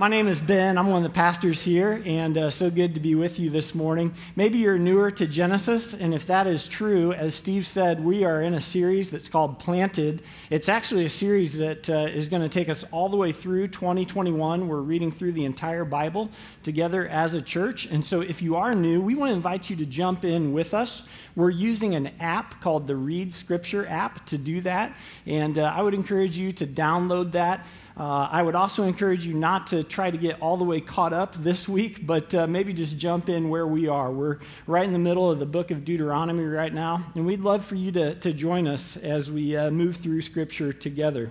My name is Ben. I'm one of the pastors here, and uh, so good to be with you this morning. Maybe you're newer to Genesis, and if that is true, as Steve said, we are in a series that's called Planted. It's actually a series that uh, is going to take us all the way through 2021. We're reading through the entire Bible together as a church, and so if you are new, we want to invite you to jump in with us. We're using an app called the Read Scripture app to do that, and uh, I would encourage you to download that. Uh, I would also encourage you not to try to get all the way caught up this week, but uh, maybe just jump in where we are. We're right in the middle of the book of Deuteronomy right now, and we'd love for you to, to join us as we uh, move through Scripture together.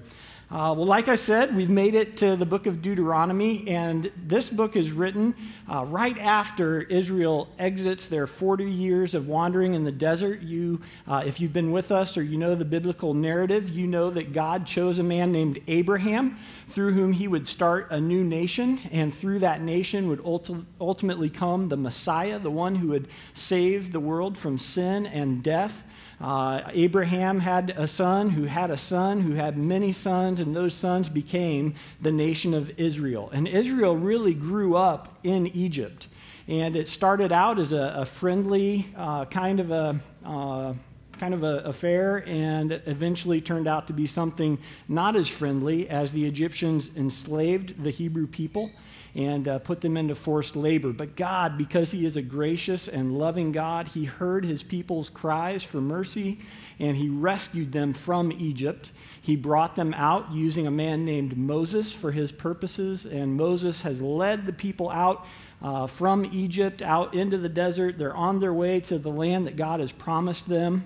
Uh, well, like I said, we've made it to the book of Deuteronomy, and this book is written uh, right after Israel exits their 40 years of wandering in the desert. You, uh, if you've been with us or you know the biblical narrative, you know that God chose a man named Abraham through whom he would start a new nation, and through that nation would ulti- ultimately come the Messiah, the one who would save the world from sin and death. Uh, Abraham had a son who had a son who had many sons, and those sons became the nation of Israel. And Israel really grew up in Egypt. And it started out as a, a friendly uh, kind of a. Uh, kind of a affair and eventually turned out to be something not as friendly as the Egyptians enslaved the Hebrew people and uh, put them into forced labor. But God, because He is a gracious and loving God, He heard His people's cries for mercy and He rescued them from Egypt. He brought them out using a man named Moses for His purposes, and Moses has led the people out. Uh, from Egypt out into the desert. They're on their way to the land that God has promised them.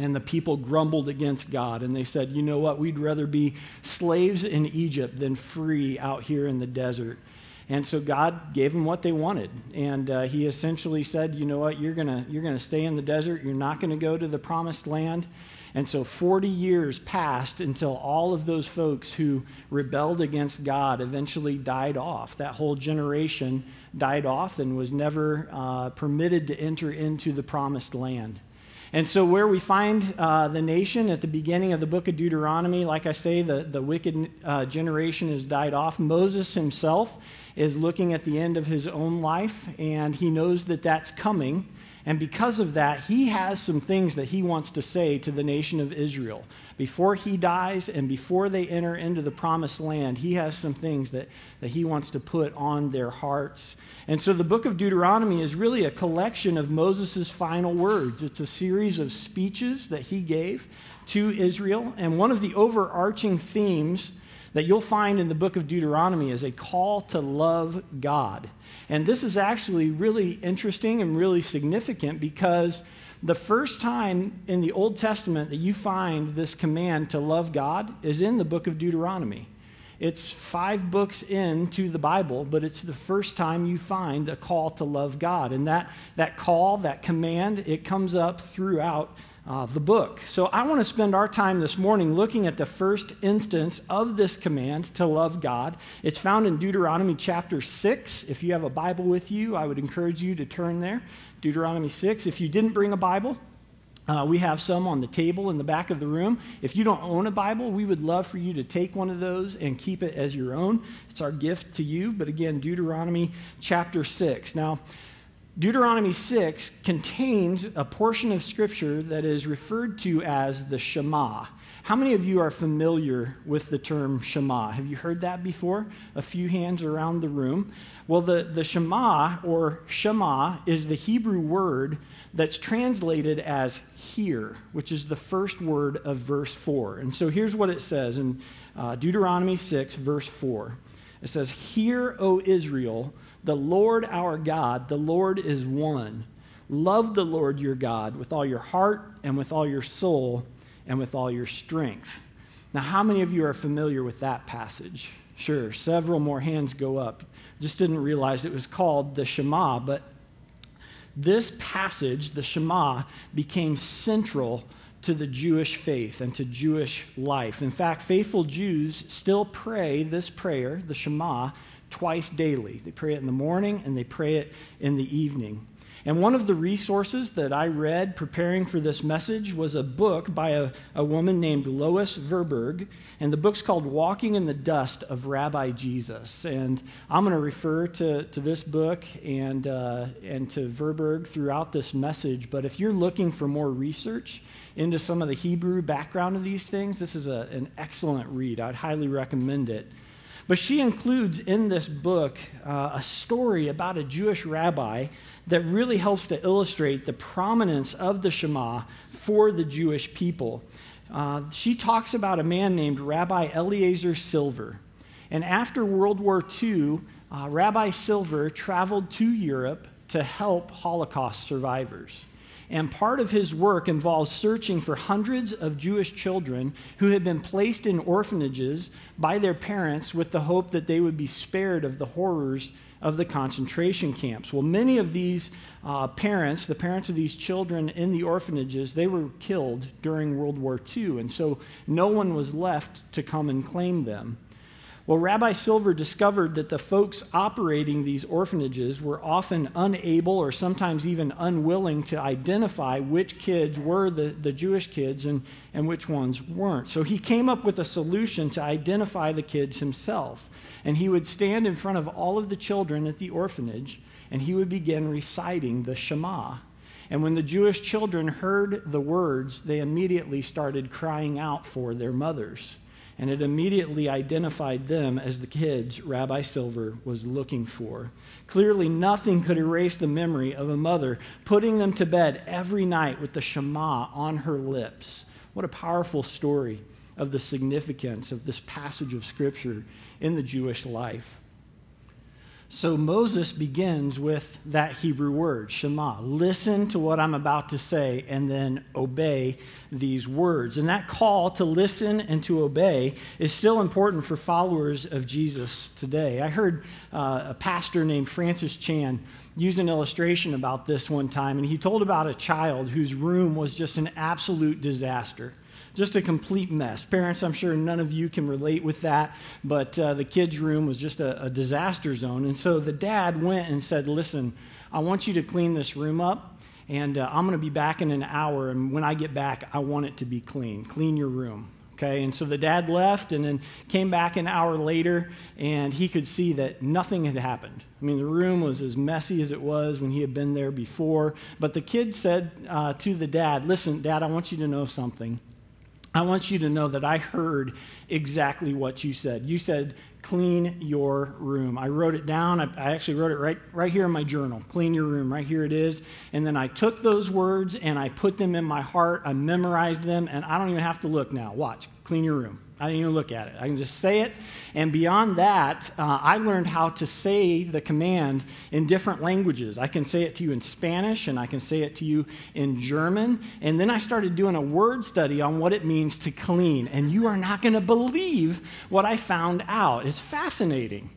And the people grumbled against God. And they said, You know what? We'd rather be slaves in Egypt than free out here in the desert. And so God gave them what they wanted. And uh, he essentially said, you know what, you're going you're going to stay in the desert. You're not going to go to the promised land. And so 40 years passed until all of those folks who rebelled against God eventually died off. That whole generation died off and was never uh, permitted to enter into the promised land. And so, where we find uh, the nation at the beginning of the book of Deuteronomy, like I say, the, the wicked uh, generation has died off. Moses himself is looking at the end of his own life, and he knows that that's coming. And because of that, he has some things that he wants to say to the nation of Israel. Before he dies and before they enter into the promised land, he has some things that, that he wants to put on their hearts. And so the book of Deuteronomy is really a collection of Moses' final words. It's a series of speeches that he gave to Israel. And one of the overarching themes that you'll find in the book of Deuteronomy is a call to love God. And this is actually really interesting and really significant because the first time in the Old Testament that you find this command to love God is in the book of Deuteronomy. It's five books into the Bible, but it's the first time you find a call to love God. And that, that call, that command, it comes up throughout uh, the book. So I want to spend our time this morning looking at the first instance of this command to love God. It's found in Deuteronomy chapter 6. If you have a Bible with you, I would encourage you to turn there. Deuteronomy 6. If you didn't bring a Bible, uh, we have some on the table in the back of the room. If you don't own a Bible, we would love for you to take one of those and keep it as your own. It's our gift to you. But again, Deuteronomy chapter 6. Now, Deuteronomy 6 contains a portion of Scripture that is referred to as the Shema. How many of you are familiar with the term Shema? Have you heard that before? A few hands around the room. Well, the, the Shema, or Shema, is the Hebrew word that's translated as hear, which is the first word of verse 4. And so here's what it says in uh, Deuteronomy 6, verse 4. It says, Hear, O Israel the Lord our God, the Lord is one. Love the Lord your God with all your heart and with all your soul and with all your strength. Now, how many of you are familiar with that passage? Sure, several more hands go up. Just didn't realize it was called the Shema, but this passage, the Shema, became central to the Jewish faith and to Jewish life. In fact, faithful Jews still pray this prayer, the Shema, twice daily. They pray it in the morning and they pray it in the evening. And one of the resources that I read preparing for this message was a book by a, a woman named Lois Tverberg. And the book's called Walking in the Dust of Rabbi Jesus. And I'm going to refer to, to this book and, uh, and to Tverberg throughout this message. But if you're looking for more research into some of the Hebrew background of these things, this is a, an excellent read. I'd highly recommend it. But she includes in this book uh, a story about a Jewish rabbi that really helps to illustrate the prominence of the Shema for the Jewish people. Uh, she talks about a man named Rabbi Eliezer Silver. And after World War II, uh, Rabbi Silver traveled to Europe to help Holocaust survivors. And part of his work involves searching for hundreds of Jewish children who had been placed in orphanages by their parents with the hope that they would be spared of the horrors of the concentration camps. Well, many of these uh, parents, the parents of these children in the orphanages, they were killed during World War II, and so no one was left to come and claim them. Well, Rabbi Silver discovered that the folks operating these orphanages were often unable or sometimes even unwilling to identify which kids were the, the Jewish kids and, and which ones weren't. So he came up with a solution to identify the kids himself and he would stand in front of all of the children at the orphanage and he would begin reciting the Shema. And when the Jewish children heard the words, they immediately started crying out for their mothers. And it immediately identified them as the kids Rabbi Silver was looking for. Clearly, nothing could erase the memory of a mother putting them to bed every night with the Shema on her lips. What a powerful story of the significance of this passage of Scripture in the Jewish life. So Moses begins with that Hebrew word, Shema. Listen to what I'm about to say and then obey these words. And that call to listen and to obey is still important for followers of Jesus today. I heard uh, a pastor named Francis Chan use an illustration about this one time, and he told about a child whose room was just an absolute disaster just a complete mess. Parents, I'm sure none of you can relate with that, but uh, the kids' room was just a, a disaster zone. And so the dad went and said, Listen, I want you to clean this room up, and uh, I'm going to be back in an hour. And when I get back, I want it to be clean. Clean your room. Okay, and so the dad left and then came back an hour later, and he could see that nothing had happened. I mean, the room was as messy as it was when he had been there before. But the kid said uh, to the dad, Listen, dad, I want you to know something. I want you to know that I heard exactly what you said. You said, clean your room. I wrote it down. I, I, actually wrote it right, right here in my journal. Clean your room. Right here it is. And then I took those words and I put them in my heart. I memorized them, and I don't even have to look now. Watch. Clean your room. I didn't even look at it. I can just say it. And beyond that, uh, I learned how to say the command in different languages. I can say it to you in Spanish and I can say it to you in German. And then I started doing a word study on what it means to clean. And you are not going to believe what I found out. It's fascinating.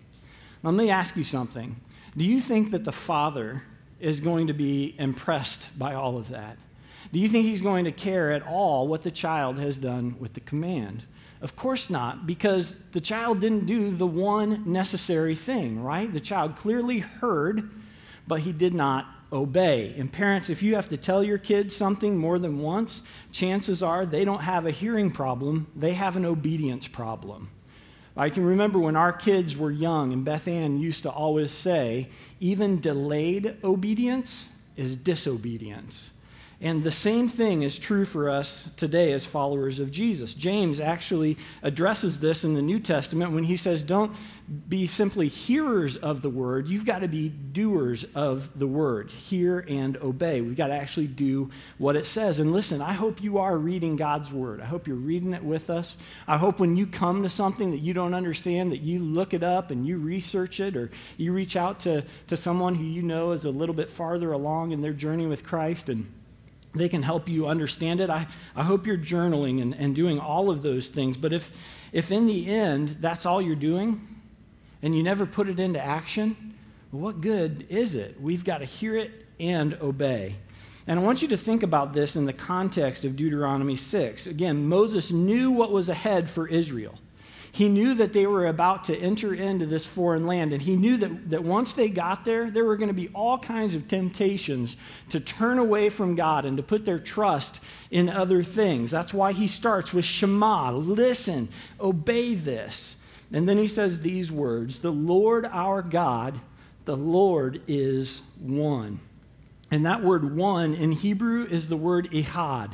Let me ask you something. Do you think that the Father is going to be impressed by all of that? Do you think he's going to care at all what the child has done with the command? Of course not, because the child didn't do the one necessary thing, right? The child clearly heard, but he did not obey. And parents, if you have to tell your kids something more than once, chances are they don't have a hearing problem, they have an obedience problem. I can remember when our kids were young, and Beth Ann used to always say, even delayed obedience is disobedience. And the same thing is true for us today as followers of Jesus. James actually addresses this in the New Testament when he says, Don't be simply hearers of the word, you've got to be doers of the word. Hear and obey. We've got to actually do what it says. And listen, I hope you are reading God's word. I hope you're reading it with us. I hope when you come to something that you don't understand, that you look it up and you research it, or you reach out to, to someone who you know is a little bit farther along in their journey with Christ and they can help you understand it. I, I hope you're journaling and, and doing all of those things. But if, if in the end that's all you're doing and you never put it into action, what good is it? We've got to hear it and obey. And I want you to think about this in the context of Deuteronomy 6. Again, Moses knew what was ahead for Israel. He knew that they were about to enter into this foreign land, and he knew that, that once they got there, there were going to be all kinds of temptations to turn away from God and to put their trust in other things. That's why he starts with Shema listen, obey this. And then he says these words The Lord our God, the Lord is one. And that word one in Hebrew is the word echad.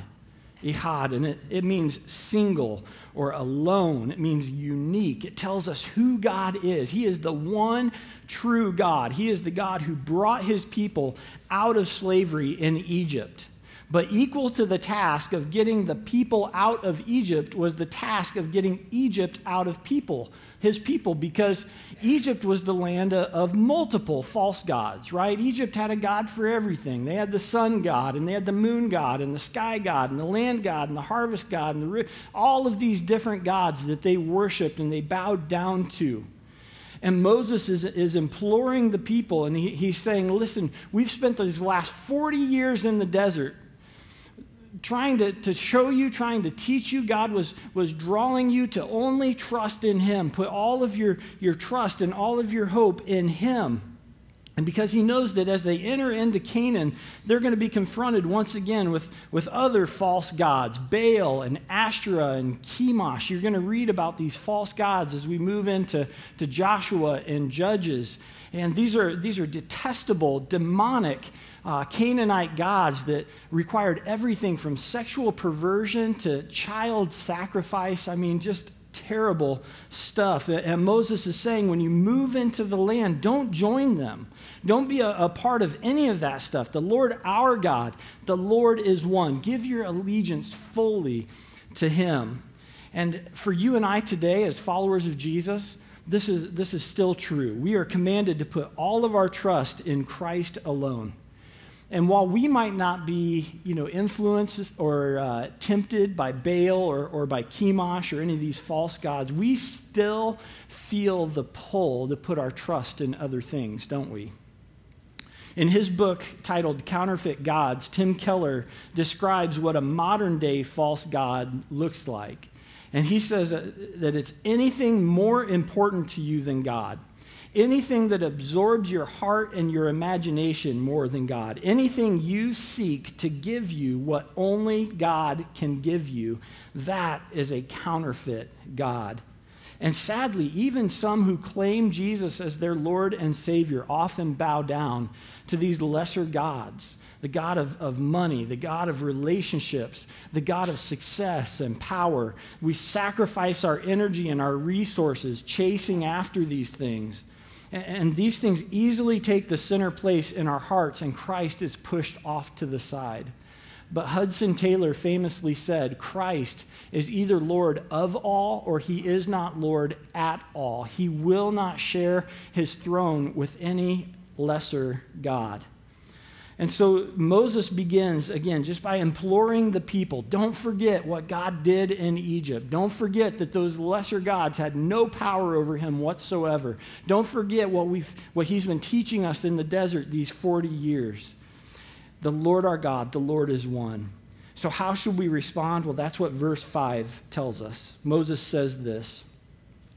Echad, and it, it means single or alone. It means unique. It tells us who God is. He is the one true God. He is the God who brought his people out of slavery in Egypt. But equal to the task of getting the people out of Egypt was the task of getting Egypt out of people, his people, because Egypt was the land of multiple false gods, right? Egypt had a god for everything. They had the sun god, and they had the moon god, and the sky god, and the land god, and the harvest god, and the, all of these different gods that they worshiped and they bowed down to. And Moses is, is imploring the people, and he, he's saying, Listen, we've spent these last 40 years in the desert trying to, to show you, trying to teach you. God was, was drawing you to only trust in Him. Put all of your, your trust and all of your hope in Him. And because he knows that as they enter into Canaan, they're going to be confronted once again with, with other false gods, Baal and Asherah and Chemosh. You're going to read about these false gods as we move into to Joshua and Judges. And these are, these are detestable, demonic uh, Canaanite gods that required everything from sexual perversion to child sacrifice. I mean, just terrible stuff. And Moses is saying, when you move into the land, don't join them. Don't be a, a, part of any of that stuff. The Lord our God, the Lord is one. Give your allegiance fully to Him. And for you and I today, as followers of Jesus, this is, this is still true. We are commanded to put all of our trust in Christ alone. And while we might not be, you know, influenced or uh, tempted by Baal or, or by Chemosh or any of these false gods, we still feel the pull to put our trust in other things, don't we? In his book titled Counterfeit Gods, Tim Keller describes what a modern day false god looks like. And he says that it's anything more important to you than God anything that absorbs your heart and your imagination more than God, anything you seek to give you what only God can give you, that is a counterfeit God. And sadly, even some who claim Jesus as their Lord and Savior often bow down to these lesser gods the God of, of money, the God of relationships, the God of success and power. We sacrifice our energy and our resources chasing after these things. And these things easily take the center place in our hearts, and Christ is pushed off to the side. But Hudson Taylor famously said, Christ is either Lord of all or he is not Lord at all. He will not share his throne with any lesser God. And so Moses begins again just by imploring the people don't forget what God did in Egypt. Don't forget that those lesser gods had no power over him whatsoever. Don't forget what, we've, what he's been teaching us in the desert these 40 years. The Lord our God, the Lord is one. So, how should we respond? Well, that's what verse 5 tells us. Moses says this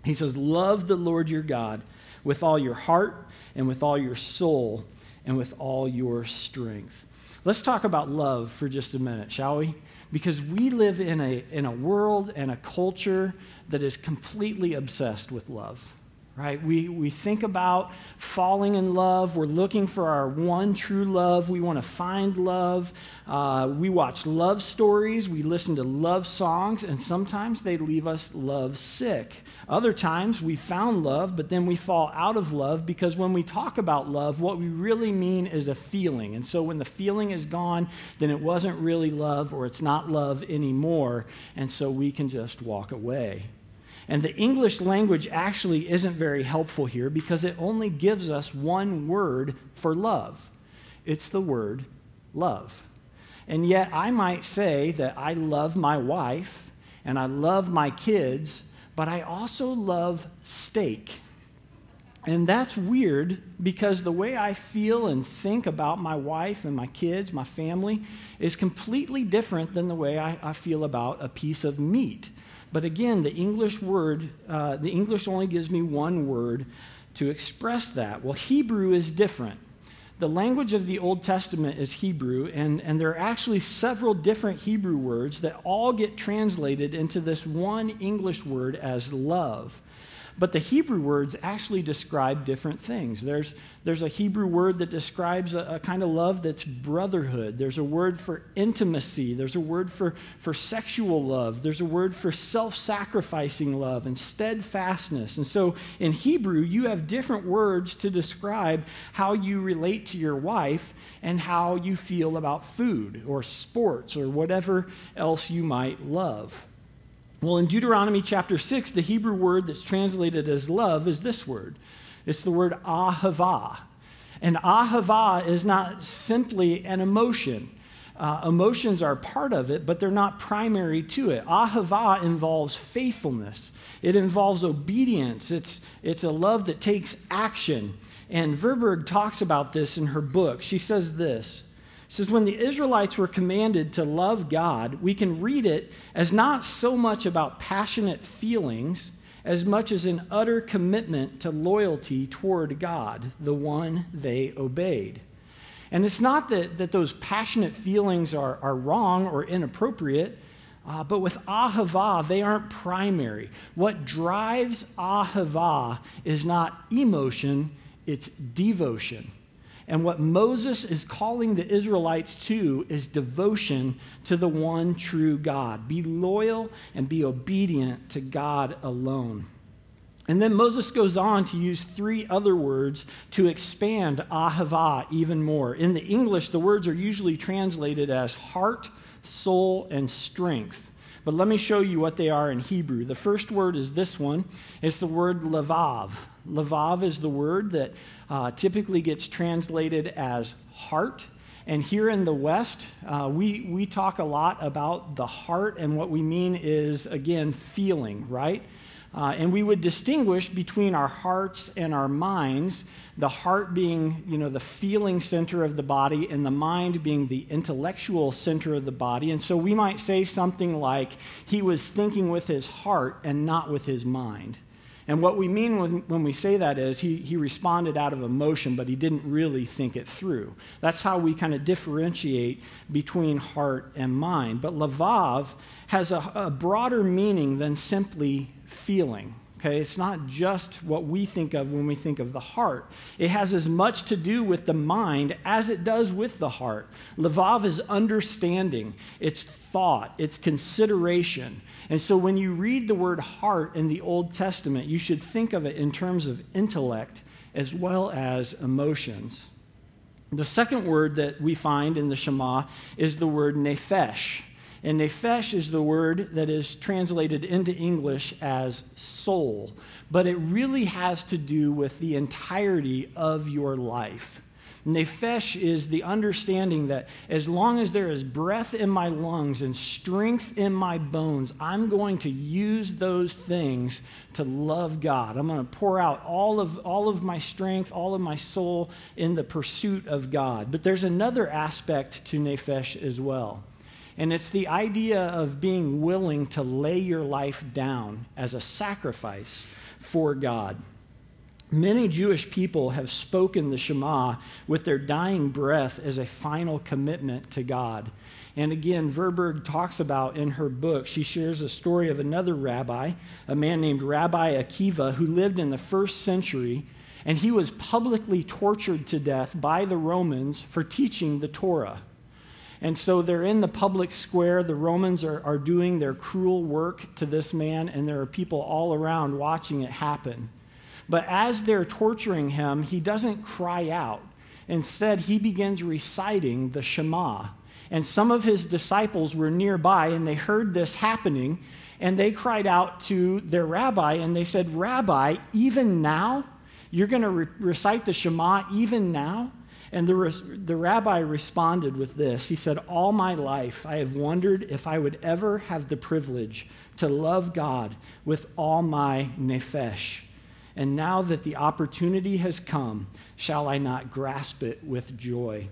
He says, Love the Lord your God with all your heart and with all your soul and with all your strength. Let's talk about love for just a minute, shall we? Because we live in a, in a world and a culture that is completely obsessed with love right? We, we think about falling in love. We're looking for our one true love. We want to find love. Uh, we watch love stories. We listen to love songs, and sometimes they leave us love sick. Other times we found love, but then we fall out of love because when we talk about love, what we really mean is a feeling. And so when the feeling is gone, then it wasn't really love or it's not love anymore. And so we can just walk away. And the English language actually isn't very helpful here because it only gives us one word for love it's the word love. And yet, I might say that I love my wife and I love my kids, but I also love steak. And that's weird because the way I feel and think about my wife and my kids, my family, is completely different than the way I, I feel about a piece of meat But again, the English word, uh, the English only gives me one word to express that. Well, Hebrew is different. The language of the Old Testament is Hebrew, and, and there are actually several different Hebrew words that all get translated into this one English word as love. But the Hebrew words actually describe different things. There's, there's a Hebrew word that describes a, a, kind of love that's brotherhood. There's a word for intimacy. There's a word for, for sexual love. There's a word for self sacrificing love and steadfastness. And so in Hebrew, you have different words to describe how you relate to your wife and how you feel about food or sports or whatever else you might love. Well, in Deuteronomy chapter 6, the Hebrew word that's translated as love is this word it's the word ahava. And ahava is not simply an emotion. Uh, emotions are part of it, but they're not primary to it. Ahava involves faithfulness, it involves obedience, it's, it's a love that takes action. And Tverberg talks about this in her book. She says this says, when the Israelites were commanded to love God, we can read it as not so much about passionate feelings as much as an utter commitment to loyalty toward God, the one they obeyed. And it's not that, that those passionate feelings are, are wrong or inappropriate, uh, but with ahava, they aren't primary. What drives ahava is not emotion, it's devotion. And what Moses is calling the Israelites to is devotion to the one true God. Be loyal and be obedient to God alone. And then Moses goes on to use three other words to expand ahava even more. In the English, the words are usually translated as heart, soul, and strength. But let me show you what they are in Hebrew. The first word is this one. It's the word levav. Levav is the word that uh, typically gets translated as heart. And here in the West, uh, we, we talk a lot about the heart, and what we mean is, again, feeling, right? Uh, and we would distinguish between our hearts and our minds, the heart being, you know, the feeling center of the body, and the mind being the intellectual center of the body. And so we might say something like, he was thinking with his heart and not with his mind. And what we mean when, when we say that is he, he responded out of emotion, but he didn't really think it through. That's how we kind of differentiate between heart and mind. But Levav has a, a broader meaning than simply feeling. Okay, it's not just what we think of when we think of the heart. It has as much to do with the mind as it does with the heart. Levav is understanding, it's thought, it's consideration. And so when you read the word heart in the Old Testament, you should think of it in terms of intellect as well as emotions. The second word that we find in the Shema is the word nephesh. And nephesh is the word that is translated into English as soul, but it really has to do with the entirety of your life. Nephesh is the understanding that as long as there is breath in my lungs and strength in my bones, I'm going to use those things to love God. I'm going to pour out all of, all of my strength, all of my soul in the pursuit of God. But there's another aspect to Nephesh as well. And it's the idea of being willing to lay your life down as a sacrifice for God. Many Jewish people have spoken the Shema with their dying breath as a final commitment to God. And again, Tverberg talks about in her book, she shares a story of another rabbi, a man named Rabbi Akiva, who lived in the first century, and he was publicly tortured to death by the Romans for teaching the Torah. And so they're in the public square. The Romans are, are doing their cruel work to this man, and there are people all around watching it happen. But as they're torturing him, he doesn't cry out. Instead, he begins reciting the Shema. And some of his disciples were nearby, and they heard this happening, and they cried out to their rabbi, and they said, Rabbi, even now? You're going to re- recite the Shema even now? And the, the rabbi responded with this He said, All my life I have wondered if I would ever have the privilege to love God with all my nephesh. And now that the opportunity has come, shall I not grasp it with joy?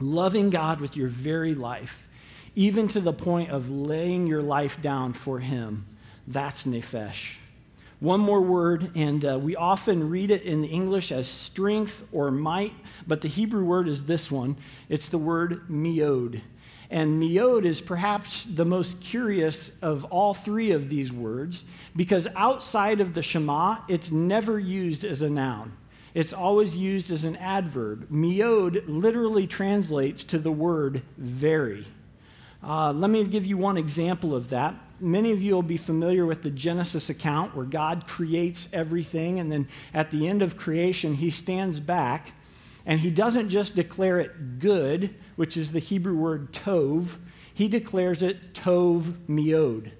Loving God with your very life, even to the point of laying your life down for Him, That's nephesh. One more word, and uh, we often read it in the English as strength or might, but the Hebrew word is this one. It's the word meod. And meod is perhaps the most curious of all three of these words because outside of the Shema, it's never used as a noun. It's always used as an adverb. Meod literally translates to the word very. Uh, let me give you one example of that many of you will be familiar with the Genesis account where God creates everything, and then at the end of creation, he stands back and he doesn't just declare it good, which is the Hebrew word tov, he declares it tov meod,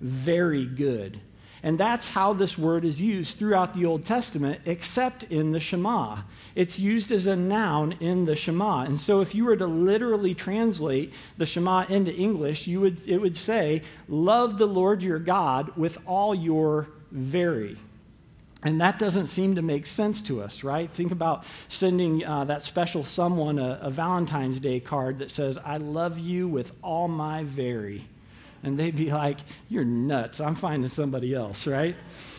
very good. And that's how this word is used throughout the Old Testament, except in the Shema. It's used as a noun in the Shema. And so if you were to literally translate the Shema into English, you would, it would say, Love the Lord your God with all your very. And that doesn't seem to make sense to us, right? Think about sending uh, that special someone a, a Valentine's Day card that says, I love you with all my very and they'd be like, You're nuts. I'm finding somebody else, right?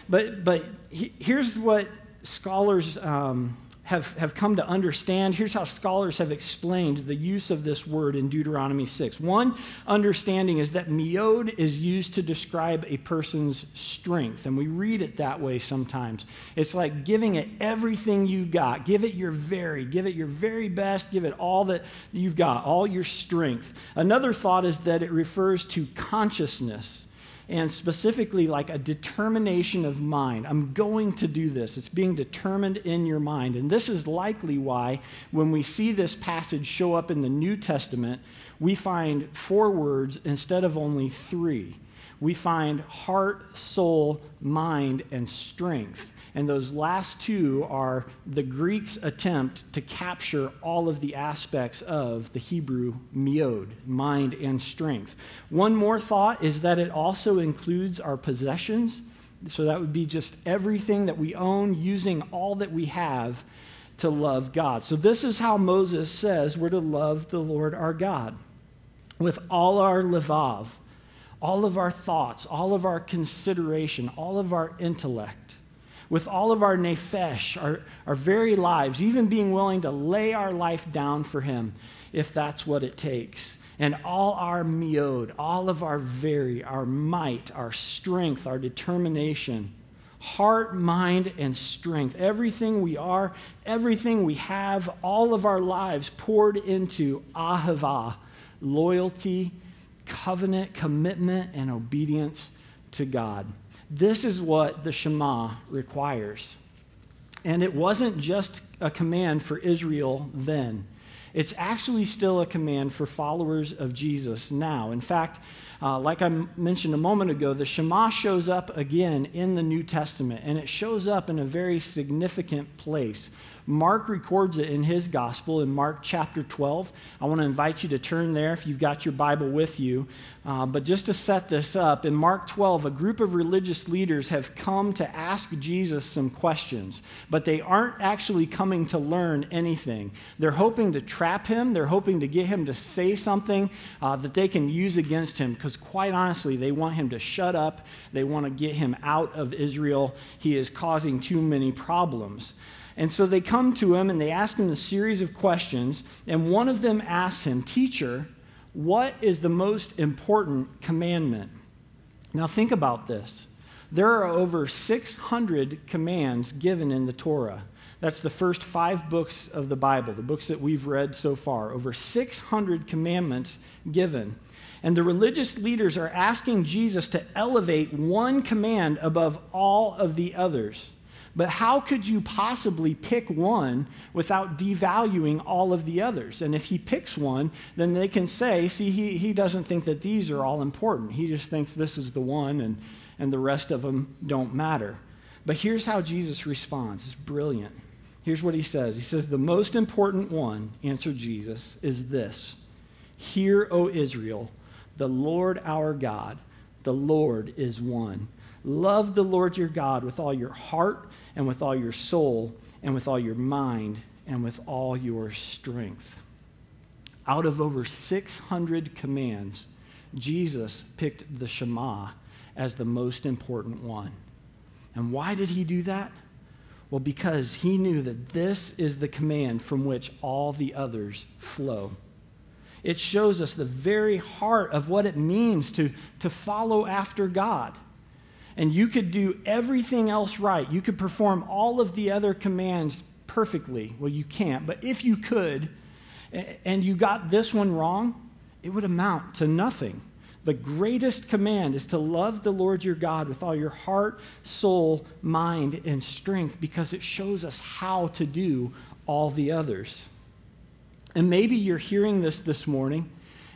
But, but he, here's what scholars um, have, have come to understand. Here's how scholars have explained the use of this word in Deuteronomy 6. One understanding is that meod is used to describe a person's strength, and we read it that way sometimes. It's like giving it everything you got. Give it your very, give it your very best, give it all that you've got, all your strength. Another thought is that it refers to consciousness and specifically like a determination of mind. I'm going to do this. It's being determined in your mind. And this is likely why, when we see this passage show up in the New Testament, we find four words instead of only three. We find heart, soul, mind, and strength. And those last two are the Greek's attempt to capture all of the aspects of the Hebrew meod, mind and strength. One more thought is that it also includes our possessions. So that would be just everything that we own, using all that we have to love God. So this is how Moses says we're to love the Lord our God with all our levav, all of our thoughts, all of our consideration, all of our intellect with all of our nephesh, our, our very lives, even being willing to lay our life down for Him if that's what it takes. And all our meod, all of our very, our might, our strength, our determination, heart, mind, and strength, everything we are, everything we have, all of our lives poured into ahava, loyalty, covenant, commitment, and obedience to God. This is what the Shema requires. And it wasn't just a command for Israel then. It's actually still a command for followers of Jesus now. In fact, uh, like I m- mentioned a moment ago, the Shema shows up again in the New Testament, and it shows up in a very significant place. Mark records it in his gospel in Mark chapter 12. I want to invite you to turn there if you've got your Bible with you. Uh, but just to set this up, in Mark 12, a group of religious leaders have come to ask Jesus some questions, but they aren't actually coming to learn anything. They're hoping to trap him, they're hoping to get him to say something uh, that they can use against him, because quite honestly, they want him to shut up. They want to get him out of Israel. He is causing too many problems. And so they come to him and they ask him a series of questions. And one of them asks him, Teacher, what is the most important commandment? Now think about this. There are over 600 commands given in the Torah. That's the first five books of the Bible, the books that we've read so far. Over 600 commandments given. And the religious leaders are asking Jesus to elevate one command above all of the others. But how could you possibly pick one without devaluing all of the others? And if he picks one, then they can say, see, he, he doesn't think that these are all important. He just thinks this is the one and, and the rest of them don't matter. But here's how Jesus responds. It's brilliant. Here's what he says He says, The most important one, answered Jesus, is this Hear, O Israel, the Lord our God, the Lord is one. Love the Lord your God with all your heart and with all your soul and with all your mind and with all your strength. Out of over 600 commands, Jesus picked the Shema as the most important one. And why did he do that? Well, because he knew that this is the command from which all the others flow. It shows us the very heart of what it means to, to follow after God. And you could do everything else right. You could perform all of the other commands perfectly. Well, you can't. But if you could, and you got this one wrong, it would amount to nothing. The greatest command is to love the Lord your God with all your heart, soul, mind, and strength because it shows us how to do all the others. And maybe you're hearing this this morning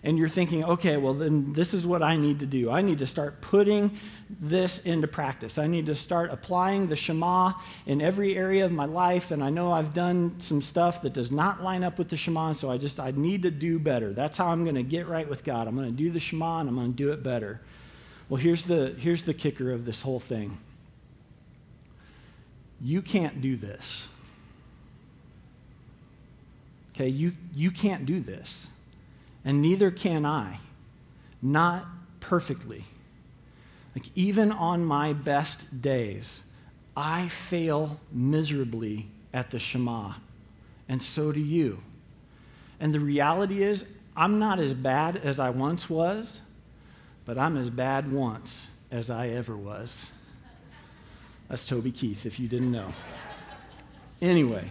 and you're thinking, okay, well, then this is what I need to do. I need to start putting this into practice. I need to start applying the Shema in every area of my life. And I know I've done some stuff that does not line up with the Shema, so I just, I need to do better. That's how I'm going to get right with God. I'm going to do the Shema and I'm going to do it better. Well, here's the, here's the kicker of this whole thing you can't do this. Okay, you, you can't do this and neither can I. Not perfectly. Like, even on my best days, I fail miserably at the Shema, and so do you. And the reality is, I'm not as bad as I once was, but I'm as bad once as I ever was. That's Toby Keith, if you didn't know. Anyway,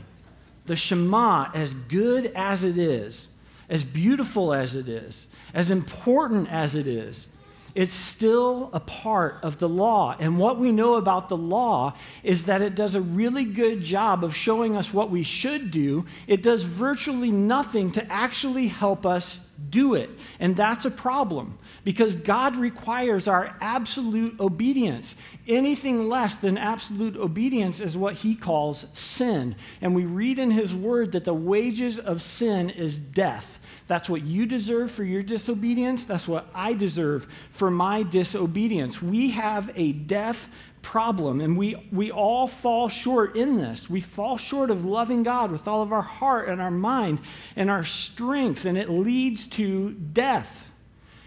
the Shema, as good as it is, as beautiful as it is, as important as it is, it's still a part of the law. And what we know about the law is that it does a really good job of showing us what we should do. It does virtually nothing to actually help us do it. And that's a problem because God requires our absolute obedience. Anything less than absolute obedience is what he calls sin. And we read in his word that the wages of sin is death. That's what you deserve for your disobedience. That's what I deserve for my disobedience. We have a death problem, and we, we all fall short in this. We fall short of loving God with all of our heart and our mind and our strength, and it leads to death.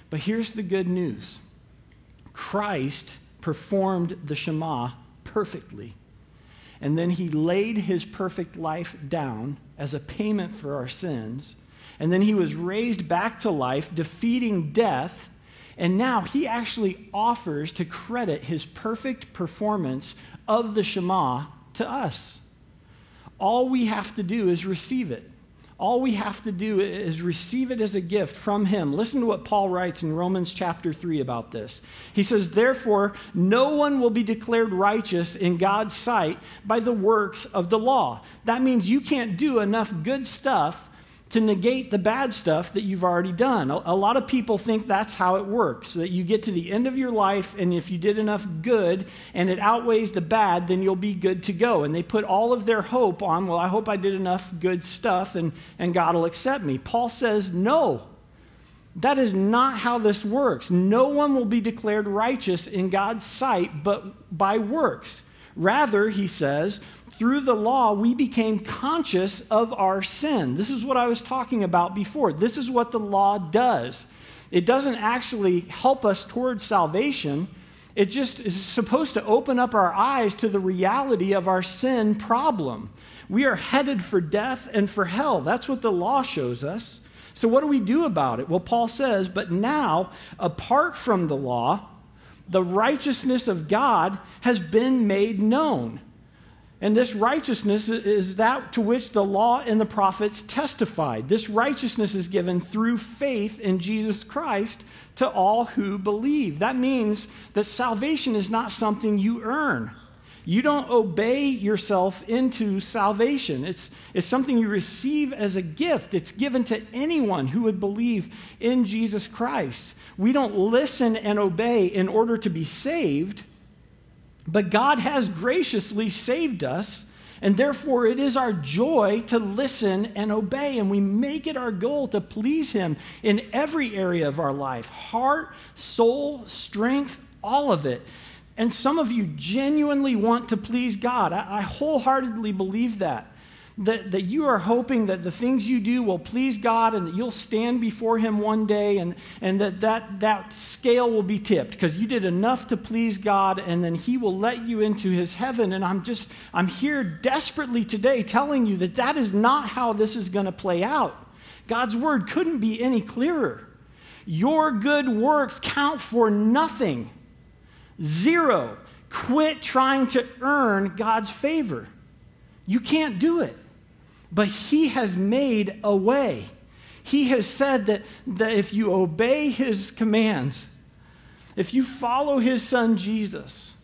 But here's the good news Christ performed the Shema perfectly. And then he laid his perfect life down as a payment for our sins and then he was raised back to life, defeating death. And now he actually offers to credit his perfect performance of the Shema to us. All we have to do is receive it. All we have to do is receive it as a gift from him. Listen to what Paul writes in Romans chapter 3 about this. He says, Therefore, no one will be declared righteous in God's sight by the works of the law. That means you can't do enough good stuff to negate the bad stuff that you've already done. A, lot of people think that's how it works that you get to the end of your life, and if you did enough good and it outweighs the bad, then you'll be good to go. And they put all of their hope on, well, I hope I did enough good stuff and, and God will accept me. Paul says, no. That is not how this works. No one will be declared righteous in God's sight but by works. Rather, he says, through the law, we became conscious of our sin. This is what I was talking about before. This is what the law does. It doesn't actually help us towards salvation. It just is supposed to open up our eyes to the reality of our sin problem. We are headed for death and for hell. That's what the law shows us. So, what do we do about it? Well, Paul says, but now, apart from the law, the righteousness of God has been made known and this righteousness is that to which the law and the prophets testified. This righteousness is given through faith in Jesus Christ to all who believe. That means that salvation is not something you earn. You don't obey yourself into salvation. It's, it's something you receive as a gift. It's given to anyone who would believe in Jesus Christ. We don't listen and obey in order to be saved. But God has graciously saved us, and therefore it is our joy to listen and obey. And we make it our goal to please Him in every area of our life heart, soul, strength, all of it. And some of you genuinely want to please God. I, I wholeheartedly believe that. That, that you are hoping that the things you do will please God and that you'll stand before Him one day and, and that, that that scale will be tipped because you did enough to please God and then He will let you into His heaven. And I'm just, I'm here desperately today telling you that that is not how this is going to play out. God's word couldn't be any clearer. Your good works count for nothing. Zero. Quit trying to earn God's favor. You can't do it. But He has made a way. He has said that, that if you obey His commands, if you follow His Son Jesus,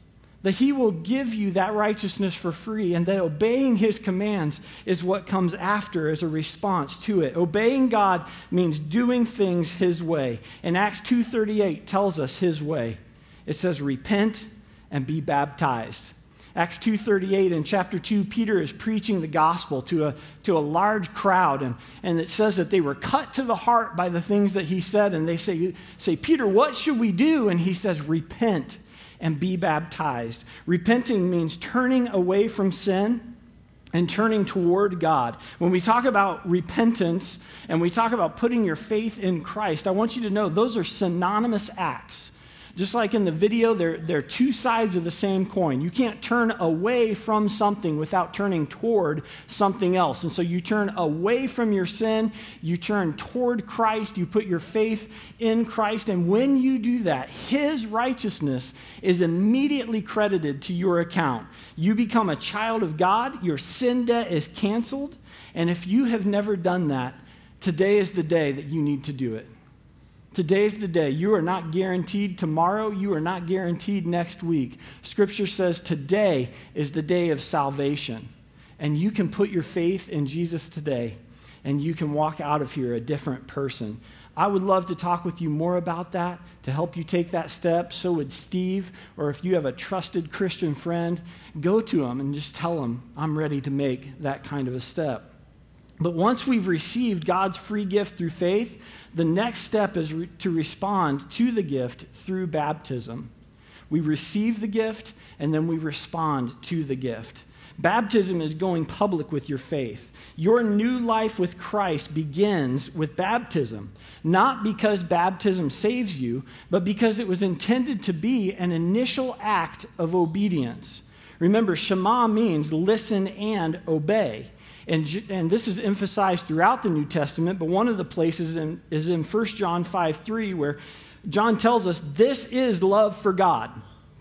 that He will give you that righteousness for free, and that obeying His commands is what comes after as a response to it. Obeying God means doing things His way. And Acts 2.38 tells us His way. It says, repent and be baptized. Acts 2.38 in chapter 2, Peter is preaching the gospel to a, to a large crowd, and, and it says that they were cut to the heart by the things that he said, and they say, say, Peter, what should we do? And he says, repent and be baptized. Repenting means turning away from sin and turning toward God. When we talk about repentance and we talk about putting your faith in Christ, I want you to know those are synonymous acts. Just like in the video, they're, they're two sides of the same coin. You can't turn away from something without turning toward something else. And so you turn away from your sin, you turn toward Christ, you put your faith in Christ. And when you do that, His righteousness is immediately credited to your account. You become a child of God, your sin debt is canceled. And if you have never done that, today is the day that you need to do it. Today's the day. You are not guaranteed tomorrow. You are not guaranteed next week. Scripture says today is the day of salvation. And you can put your faith in Jesus today, and you can walk out of here a different person. I would love to talk with you more about that to help you take that step. So would Steve, or if you have a trusted Christian friend, go to him and just tell him, I'm ready to make that kind of a step. But once we've received God's free gift through faith, the next step is re- to respond to the gift through baptism. We receive the gift and then we respond to the gift. Baptism is going public with your faith. Your new life with Christ begins with baptism, not because baptism saves you, but because it was intended to be an initial act of obedience. Remember, Shema means listen and obey. And, and this is emphasized throughout the New Testament, but one of the places in, is in 1 John 5 3, where John tells us this is love for God.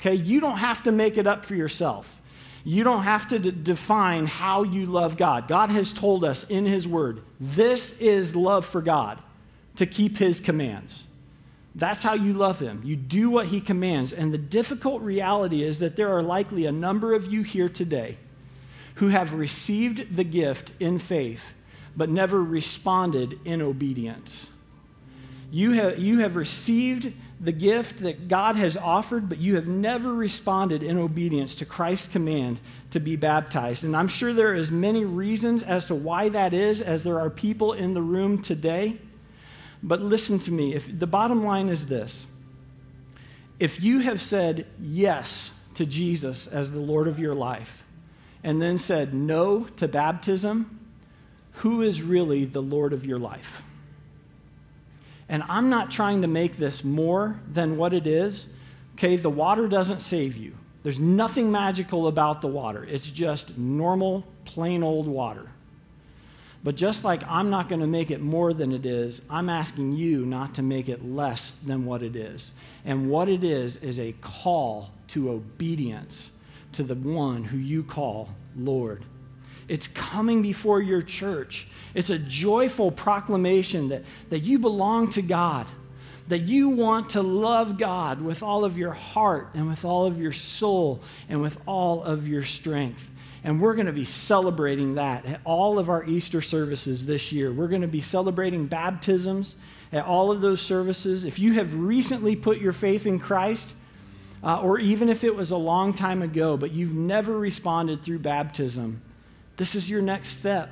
Okay, you don't have to make it up for yourself. You don't have to d- define how you love God. God has told us in His Word, this is love for God, to keep His commands. That's how you love Him. You do what He commands. And the difficult reality is that there are likely a number of you here today who have received the gift in faith, but never responded in obedience. You have, you have received the gift that God has offered, but you have never responded in obedience to Christ's command to be baptized. And I'm sure there are as many reasons as to why that is as there are people in the room today. But listen to me. If the bottom line is this. If you have said yes to Jesus as the Lord of your life, and then said no to baptism, who is really the Lord of your life? And I'm not trying to make this more than what it is. Okay, the water doesn't save you. There's nothing magical about the water. It's just normal, plain old water. But just like I'm not going to make it more than it is, I'm asking you not to make it less than what it is. And what it is is a call to obedience to the one who you call Lord. It's coming before your church. It's a joyful proclamation that, that you belong to God, that you want to love God with all of your heart and with all of your soul and with all of your strength. And we're going to be celebrating that at all of our Easter services this year. We're going to be celebrating baptisms at all of those services. If you have recently put your faith in Christ, uh, or even if it was a long time ago, but you've never responded through baptism, this is your next step.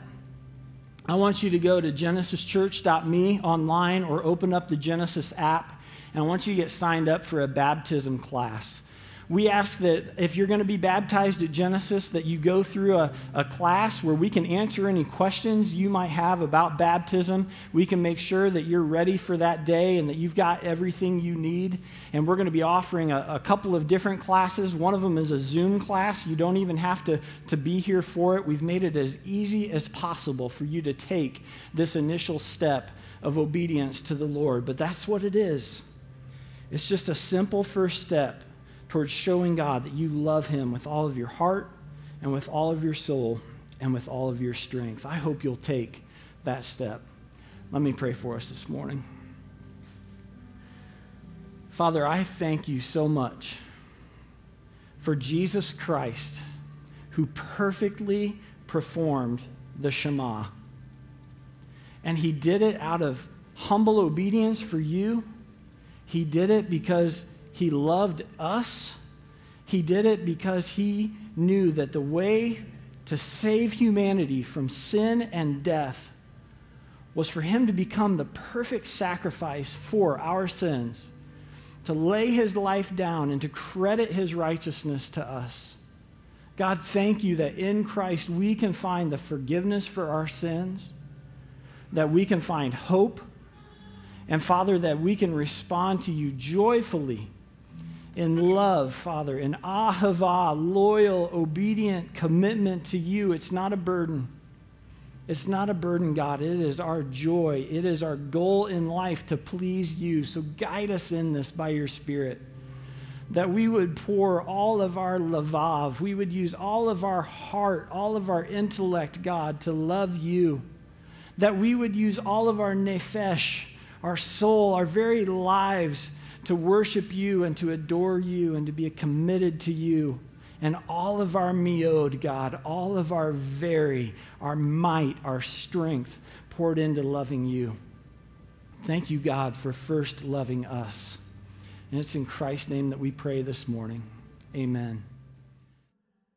I want you to go to genesischurch.me online or open up the Genesis app, and I want you to get signed up for a baptism class. We ask that if you're going to be baptized at Genesis, that you go through a, a class where we can answer any questions you might have about baptism. We can make sure that you're ready for that day and that you've got everything you need. And we're going to be offering a, a couple of different classes. One of them is a Zoom class. You don't even have to, to be here for it. We've made it as easy as possible for you to take this initial step of obedience to the Lord. But that's what it is. It's just a simple first step towards showing God that you love Him with all of your heart and with all of your soul and with all of your strength. I hope you'll take that step. Let me pray for us this morning. Father, I thank you so much for Jesus Christ who perfectly performed the Shema. And he did it out of humble obedience for you. He did it because he loved us. He did it because he knew that the way to save humanity from sin and death was for him to become the perfect sacrifice for our sins, to lay his life down and to credit his righteousness to us. God, thank you that in Christ we can find the forgiveness for our sins, that we can find hope, and Father, that we can respond to you joyfully in love, Father, in ahava, loyal, obedient commitment to you. It's not a burden. It's not a burden, God. It is our joy. It is our goal in life to please you. So guide us in this by your Spirit. That we would pour all of our Levav, we would use all of our heart, all of our intellect, God, to love you. That we would use all of our nefesh, our soul, our very lives to worship you and to adore you and to be committed to you. And all of our miod, God, all of our very, our might, our strength poured into loving you. Thank you, God, for first loving us. And it's in Christ's name that we pray this morning. Amen.